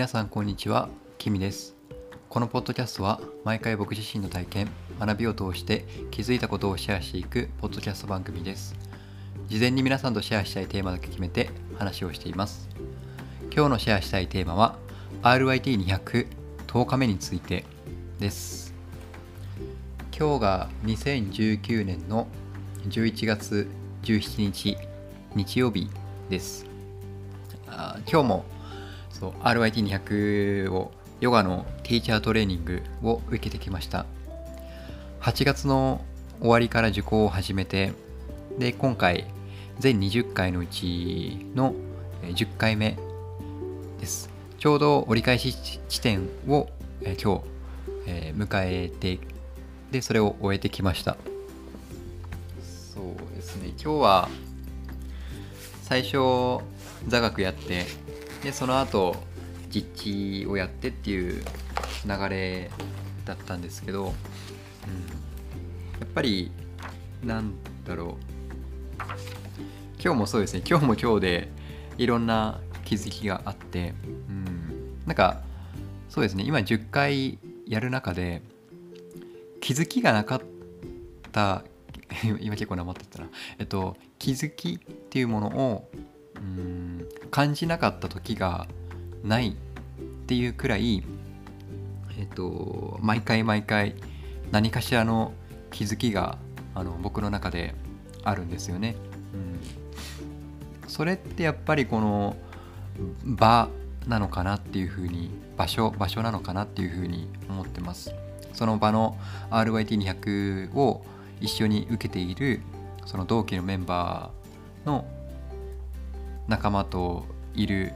皆さんこんにちはキミです。このポッドキャストは毎回僕自身の体験学びを通して気づいたことをシェアしていくポッドキャスト番組です。事前に皆さんとシェアしたいテーマだけ決めて話をしています。今日のシェアしたいテーマは RYT200 10日目についてです。今日が2019年の11月17日日曜日です。今日もそう RYT200 をヨガのティーチャートレーニングを受けてきました。8月の終わりから受講を始めてで今回全20回のうちの10回目です。ちょうど折り返し地点をえ今日え迎えてでそれを終えてきました。そうですね今日は最初座学やってでその後実地をやってっていう流れだったんですけど、うん、やっぱりなんだろう。今日もそうですね。今日も今日でいろんな気づきがあって、うん、なんかそうですね。今10回やる中で気づきがなかった 今結構なまってたな。えっと気づきっていうものをうん感じなかった時がないっていうくらいえっと毎回毎回何かしらの気づきがあの僕の中であるんですよね。うん、それってやっぱりこの場なのかなっていうふうに場所場所なのかなっていうふうに思ってます。その場の RYT200 を一緒に受けているその同期のメンバーの仲間といる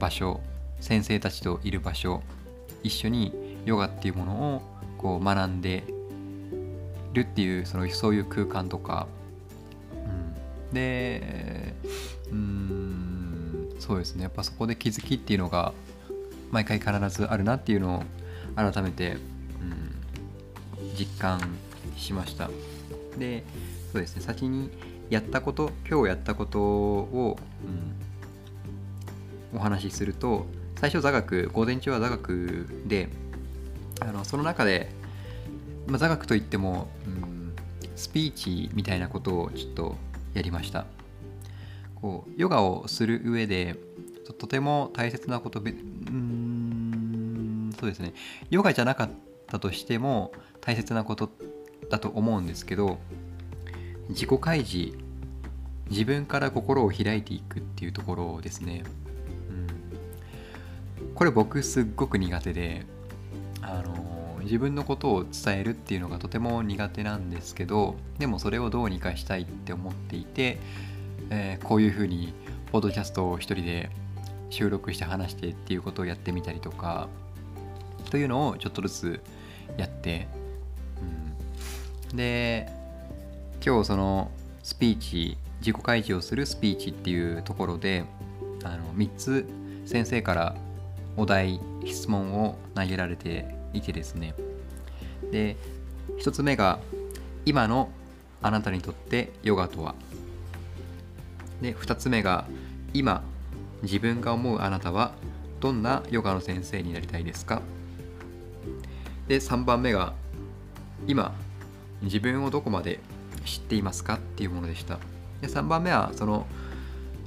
場所先生たちといる場所一緒にヨガっていうものをこう学んでるっていうそのそういう空間とか、うん、でうんそうですね。やっぱそこで気づきっていうのが毎回必ずあるなっていうのを改めて、うん、実感しました。でそうですね。先にやったこと今日やったことを、うん、お話しすると最初座学午前中は座学であのその中で、まあ、座学といっても、うん、スピーチみたいなことをちょっとやりました。こうヨガをする上でとても大切なことうんそうですね。ヨガじゃなかったとしても大切なことだと思うんですけど自己開示自分から心を開いていくっていうところですね、うん、これ僕すっごく苦手であの自分のことを伝えるっていうのがとても苦手なんですけどでもそれをどうにかしたいって思っていて、えー、こういうふうにポッドキャストを一人で収録して話してっていうことをやってみたりとかというのをちょっとずつやって、うん、で今日そのスピーチ自己開示をするスピーチっていうところであの3つ先生からお題質問を投げられていてですね。で1つ目が今のあなたにとってヨガとは。で2つ目が今自分が思うあなたはどんなヨガの先生になりたいですか？で3番目が今自分をどこまで知っていますかっていうものでした。で3番目はその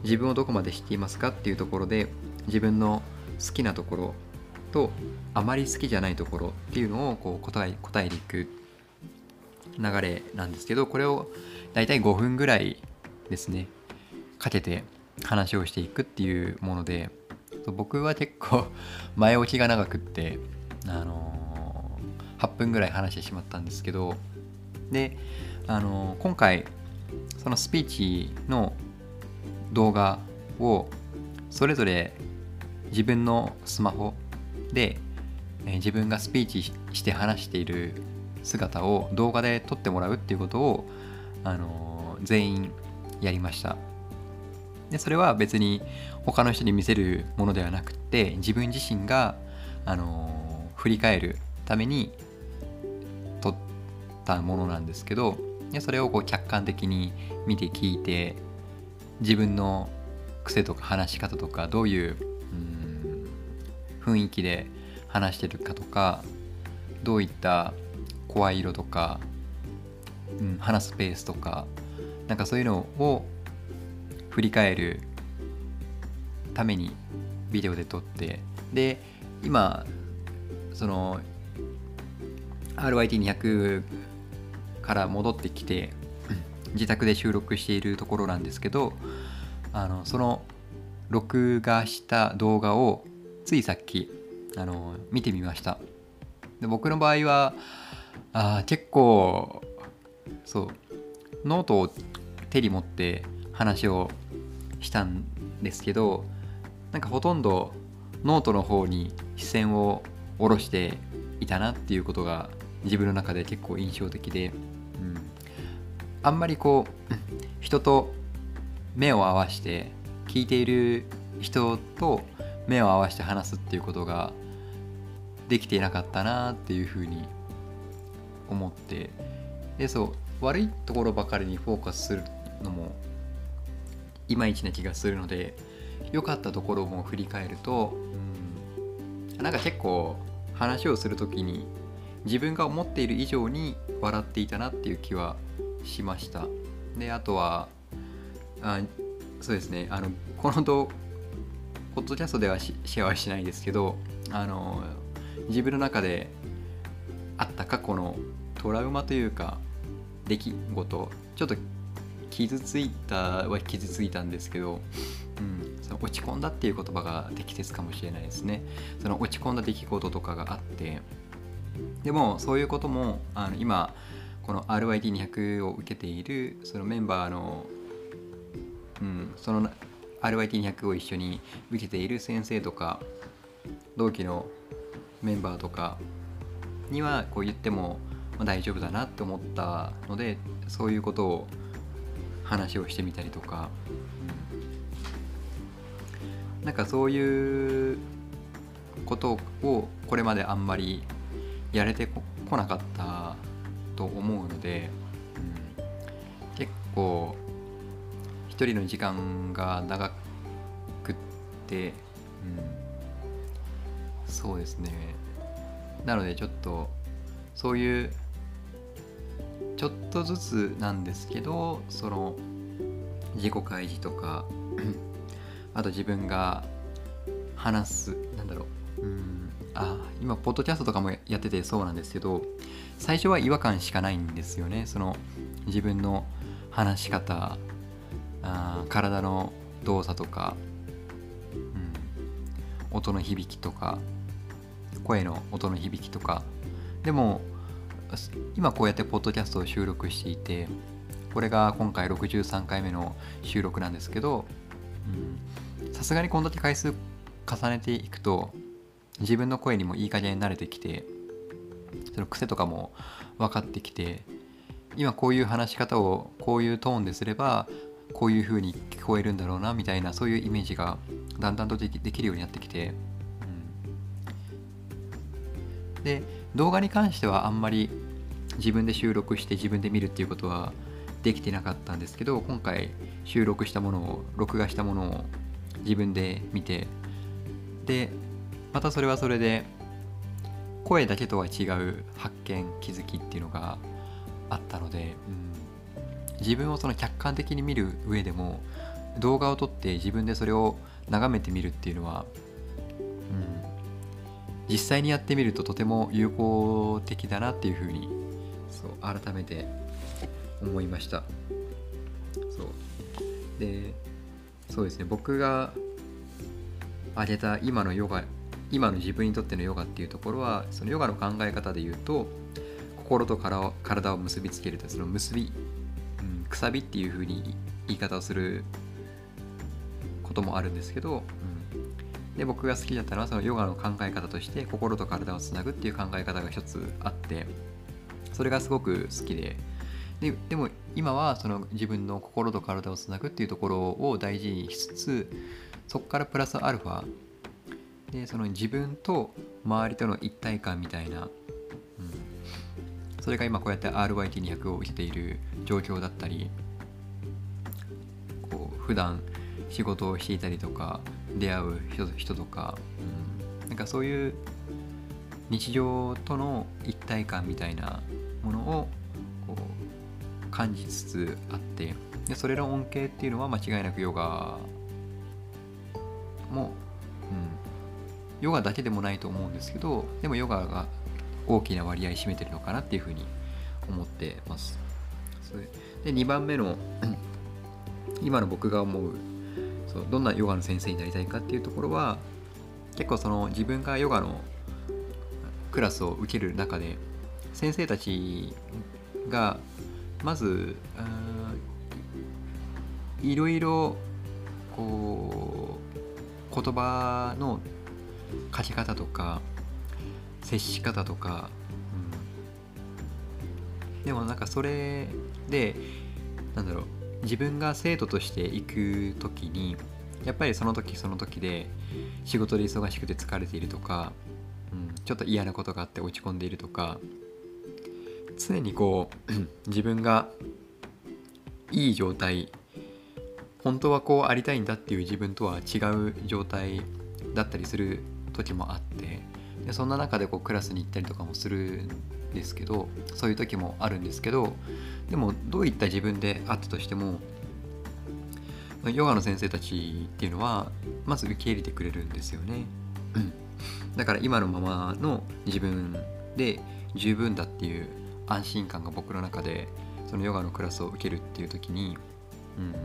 自分をどこまで知っていますかっていうところで自分の好きなところとあまり好きじゃないところっていうのをこう答え答えていく流れなんですけどこれを大体5分ぐらいですねかけて話をしていくっていうもので僕は結構前置きが長くってあのー、8分ぐらい話してしまったんですけどであの今回そのスピーチの動画をそれぞれ自分のスマホで、え自分がスピーチして話している姿を動画で撮ってもらうっていうことを、あの全員やりました。でそれは別に他の人に見せるものではなくて自分自身が、あの振り返るために撮ったものなんですけどでそれをこう客観的に見て聞いて自分の癖とか話し方とかどういう雰囲気で話してるかとかどういった声色とか、うん、話すペースとかなんかそういうのを振り返るためにビデオで撮ってで今その RYT200 から戻ってきて自宅で収録しているところなんですけどあのその録画した動画をついさっきあの見てみました。で僕の場合はあ結構そうノートを手に持って話をしたんですけどなんかほとんどノートの方に視線を下ろしていたなっていうことが自分の中で結構印象的で、あんまりこう人と目を合わして聞いている人と目を合わせて話すっていうことができていなかったなっていうふうに思ってでそう悪いところばかりにフォーカスするのもいまいちな気がするので良かったところも振り返ると、うん、なんか結構話をする時に自分が思っている以上に笑っていたなっていう気はしました。であとはあそうですね。あのこの動ポッドキャストではシェアはしないですけどあの自分の中であった過去のトラウマというか出来事ちょっと傷ついたは傷ついたんですけど、うん、その落ち込んだっていう言葉が適切かもしれないですね。その落ち込んだ出来事とかがあってでもそういうこともあの今この RYT200 を受けているそのメンバーの、うん、その RYT200 を一緒に受けている先生とか同期のメンバーとかにはこう言っても大丈夫だなって思ったのでそういうことを話をしてみたりとか、うん、なんかそういうことをこれまであんまりやれてこなかったと思うので、うん、結構一人の時間が長くって、うん、そうですね。なのでちょっとそういうちょっとずつなんですけどその自己開示とか あと自分が話すなんだろううんあ今ポッドキャストとかもやっててそうなんですけど最初は違和感しかないんですよね。その自分の話し方あ体の動作とか、うん、音の響きとか声の音の響きとか。でも今こうやってポッドキャストを収録していてこれが今回63回目の収録なんですけどさすがにこんだけ回数重ねていくと自分の声にもいい加減慣れてきてその癖とかも分かってきて今こういう話し方をこういうトーンですればこういう風に聞こえるんだろうなみたいなそういうイメージがだんだんとできるようになってきて、うん、で動画に関してはあんまり自分で収録して自分で見るっていうことはできてなかったんですけど今回収録したものを録画したものを自分で見てでまたそれはそれで声だけとは違う発見気づきっていうのがあったので、うん、自分をその客観的に見る上でも動画を撮って自分でそれを眺めてみるっていうのは、うん、実際にやってみるととても有効的だなっていうふうにそう改めて思いました。そう。でそうですね。僕が挙げた今のヨガ今の自分にとってのヨガっていうところはそのヨガの考え方で言うと心と体を結びつけるとその結び、うん、くさびっていう風に言い方をすることもあるんですけど、うん、で僕が好きだったのはそのヨガの考え方として心と体をつなぐっていう考え方が一つあってそれがすごく好きで。ででも今はその自分の心と体をつなぐっていうところを大事にしつつそこからプラスアルファでその自分と周りとの一体感みたいな、うん、それが今こうやって RYT200 を受けている状況だったりこう普段仕事をしていたりとか出会う人人とか、うん。なんかそういう日常との一体感みたいなものをこう感じつつあってでそれの恩恵っていうのは間違いなくヨガも、ヨガだけでもないと思うんですけどでもヨガが大きな割合占めてるのかなっていうふうに思ってます。で2番目の今の僕が思うそうどんなヨガの先生になりたいかっていうところは結構その自分がヨガのクラスを受ける中で先生たちがまずいろいろこう言葉の書き方とか接し方とか、うん、でもなんかそれでなんだろう自分が生徒として行く時にやっぱりその時その時で仕事で忙しくて疲れているとか、うん、ちょっと嫌なことがあって落ち込んでいるとか常にこう 自分がいい状態本当はこうありたいんだっていう自分とは違う状態だったりする時もあってでそんな中でこうクラスに行ったりとかもするんですけどそういう時もあるんですけどでもどういった自分であったとしてもヨガの先生たちっていうのはまず受け入れてくれるんですよね。うん、だから今のままの自分で十分だっていう安心感が僕の中でそのヨガのクラスを受けるっていう時に、うん、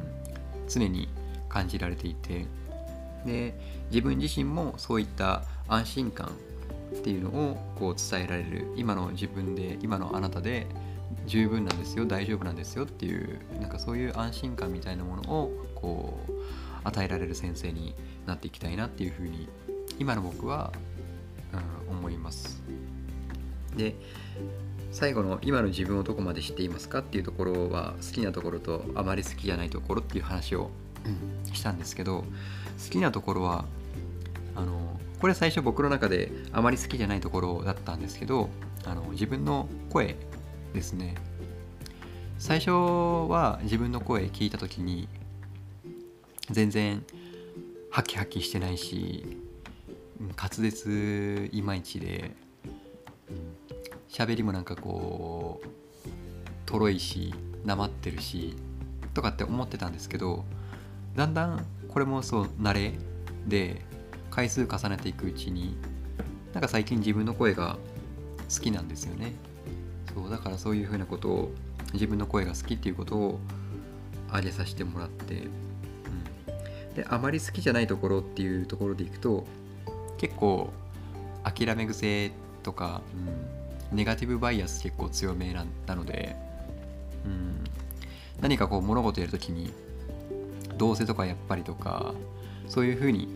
常に感じられていてで自分自身もそういった安心感っていうのをこう伝えられる。今の自分で今のあなたで十分なんですよ大丈夫なんですよっていうなんかそういう安心感みたいなものをこう与えられる先生になっていきたいなっていうふうに今の僕は、うん、思います。で最後の今の自分をどこまで知っていますかっていうところは好きなところとあまり好きじゃないところっていう話を、うん、したんですけど好きなところはあのこれ最初僕の中であまり好きじゃないところだったんですけどあの自分の声ですね。最初は自分の声聞いた時に全然ハキハキしてないし滑舌いまいちで喋りもなんかこうとろいしなまってるしとかって思ってたんですけどだんだんこれもそう慣れで回数重ねていくうちになんか最近自分の声が好きなんですよね。そうだからそういうふうなことを自分の声が好きっていうことを挙げさせてもらって、うん、であまり好きじゃないところっていうところでいくと結構諦め癖とか、うん、ネガティブバイアス結構強めなので、うん、何かこう物事やるときにどうせとかやっぱりとかそういうふうに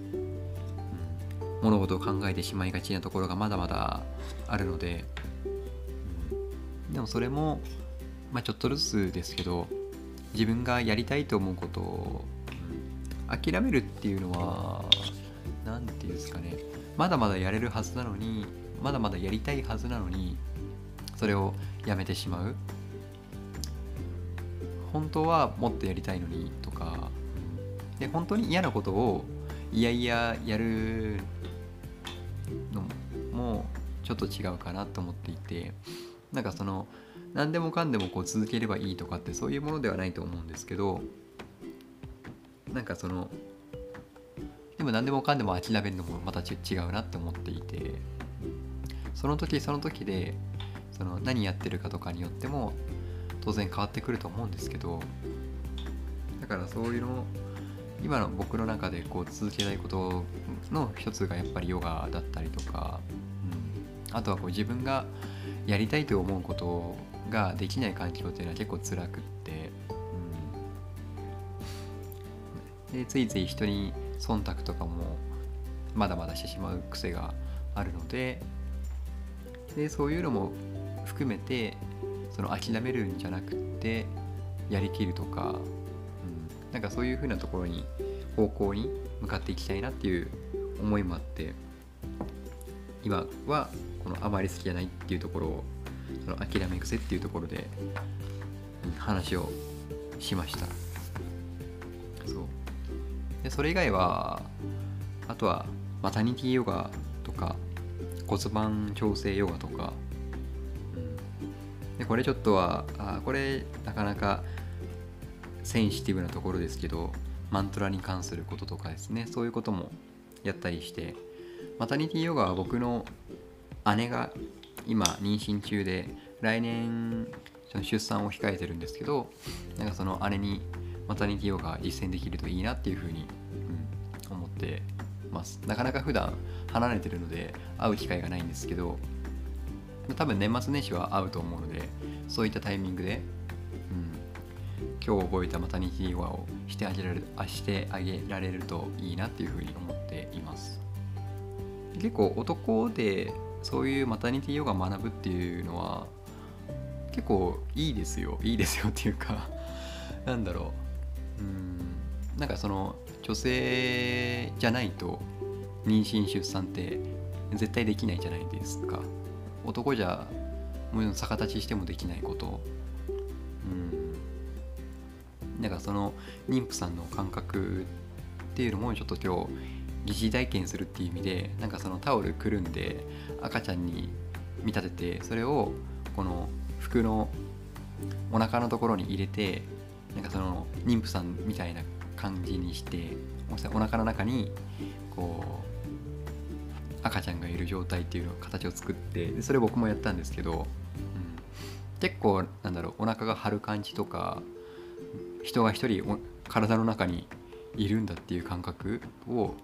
物事を考えてしまいがちなところがまだまだあるので、うん、でもそれも、まあ、ちょっとずつですけど自分がやりたいと思うことを、諦めるっていうのは何て言うんですかねまだまだやれるはずなのにまだまだやりたいはずなのにそれをやめてしまう。本当はもっとやりたいのにとかで本当に嫌なことをいやいややるのもちょっと違うかなと思っていてなんかその何でもかんでもこう続ければいいとかってそういうものではないと思うんですけどなんかそのでも何でもかんでも諦めるのもまた違うなって思っていてその時その時でその何やってるかとかによっても当然変わってくると思うんですけどだからそういうの今の僕の中でこう続けたいことの一つがやっぱりヨガだったりとか、うん、あとはこう自分がやりたいと思うことができない環境っていうのは結構辛くって、うん、でついつい人に忖度とかもまだまだしてしまう癖があるのででそういうのも含めてその諦めるんじゃなくってやりきるとかなんかそういう風なところに方向に向かっていきたいなっていう思いもあって今はこのあまり好きじゃないっていうところをその諦め癖っていうところで話をしました。そう。でそれ以外はあとはマタニティヨガとか骨盤調整ヨガとか、でこれちょっとはあこれなかなかセンシティブなところですけどマントラに関することとかですねそういうこともやったりしてマタニティヨガは僕の姉が今妊娠中で来年出産を控えてるんですけどなんかその姉にマタニティヨガ実践できるといいなっていうふうに、うん、思ってます。なかなか普段離れてるので会う機会がないんですけど多分年末年始は会うと思うのでそういったタイミングで、今日覚えたマタニティヨガをしてあげられるあしてあげられるといいなっていうふうに思っています。結構男でそういうマタニティヨガ学ぶっていうのは結構いいですよ。いいですよっていうか なんだろう。うんなんかその女性じゃないと妊娠出産って絶対できないじゃないですか。男じゃもちろん逆立ちしてもできないこと。うんなんかその妊婦さんの感覚っていうのもちょっと今日疑似体験するっていう意味でなんかそのタオルくるんで赤ちゃんに見立ててそれをこの服のお腹のところに入れてなんかその妊婦さんみたいな感じにしてお腹の中にこう赤ちゃんがいる状態っていう形を作ってそれ僕もやったんですけど、うん、結構なんだろうお腹が張る感じとか人が一人体の中にいるんだっていう感覚を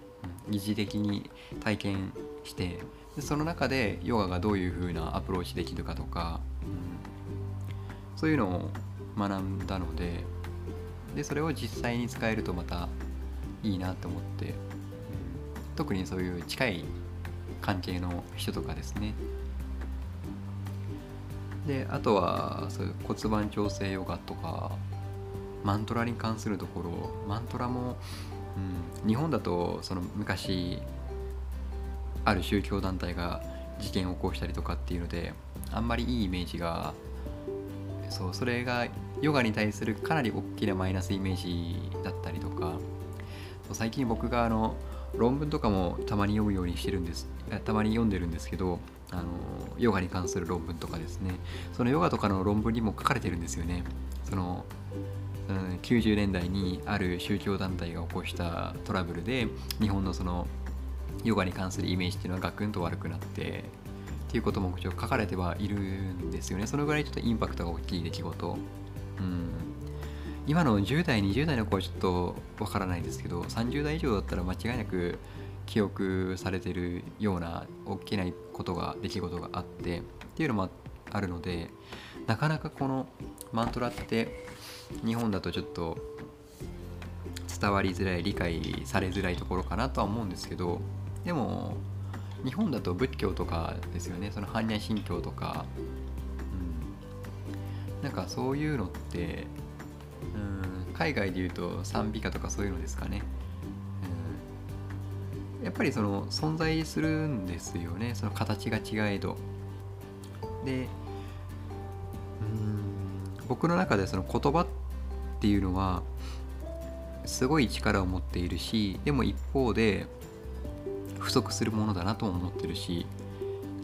疑似的に体験してでその中でヨガがどういう風なアプローチできるかとか、うん、そういうのを学んだのででそれを実際に使えるとまたいいなと思って、うん、特にそういう近い関係の人とかですね。であとはそういう骨盤調整ヨガとかマントラに関するところマントラも、うん、日本だとその昔ある宗教団体が事件を起こしたりとかっていうのであんまりいいイメージがそうそれがヨガに対するかなり大きなマイナスイメージだったりとか最近僕があの論文とかもたまに読むようにしてるんですたまに読んでるんですけどあのヨガに関する論文とかですね。そのヨガとかの論文にも書かれてるんですよね。その90年代にある宗教団体が起こしたトラブルで日本のそのヨガに関するイメージっていうのはガクンと悪くなってっていうことも書かれてはいるんですよね。そのぐらいちょっとインパクトが大きい出来事。うん。今の10代20代の子はちょっとわからないですけど30代以上だったら間違いなく記憶されてるような大きなことが出来事があってっていうのもあるのでなかなかこのマントラって日本だとちょっと伝わりづらい理解されづらいところかなとは思うんですけどでも日本だと仏教とかですよね。その般若心経とか、うん、なんかそういうのってうん海外でいうと賛美歌とかそういうのですかね、うん、やっぱりその存在するんですよね。その形が違えど。で僕の中でその言葉っていうのはすごい力を持っているしでも一方で不足するものだなとも思ってるし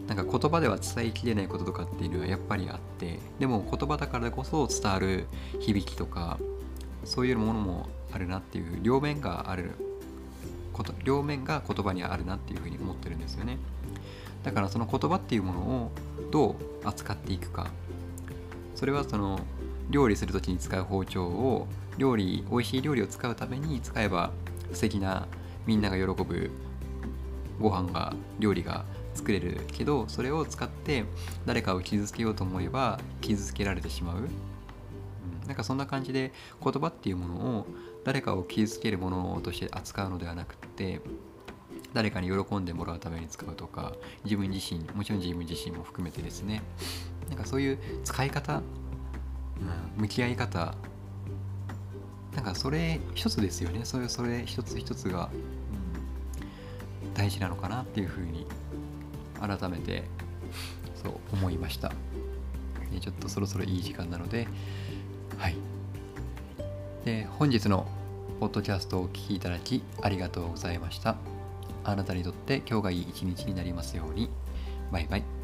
なんか言葉では伝えきれないこととかっていうのはやっぱりあってでも言葉だからこそ伝わる響きとかそういうものもあるなっていう両面があること両面が言葉にあるなっていうふうに思ってるんですよね。だからその言葉っていうものをどう扱っていくか。それはその料理する時に使う包丁を料理美味しい料理を使うために使えば素敵なみんなが喜ぶご飯が料理が作れる。けどそれを使って誰かを傷つけようと思えば傷つけられてしまう、うん、なんかそんな感じで言葉っていうものを誰かを傷つけるものとして扱うのではなくって誰かに喜んでもらうために使うとか自分自身もちろん自分自身も含めてですね。なんかそういう使い方、向き合い方。なんかそれ一つですよね。そういうそれ一つ一つが大事なのかなっていうふうに改めてそう思いました。ちょっとそろそろいい時間なのではい。で本日のポッドキャストをお聴きいただきありがとうございました。あなたにとって今日がいい一日になりますように。バイバイ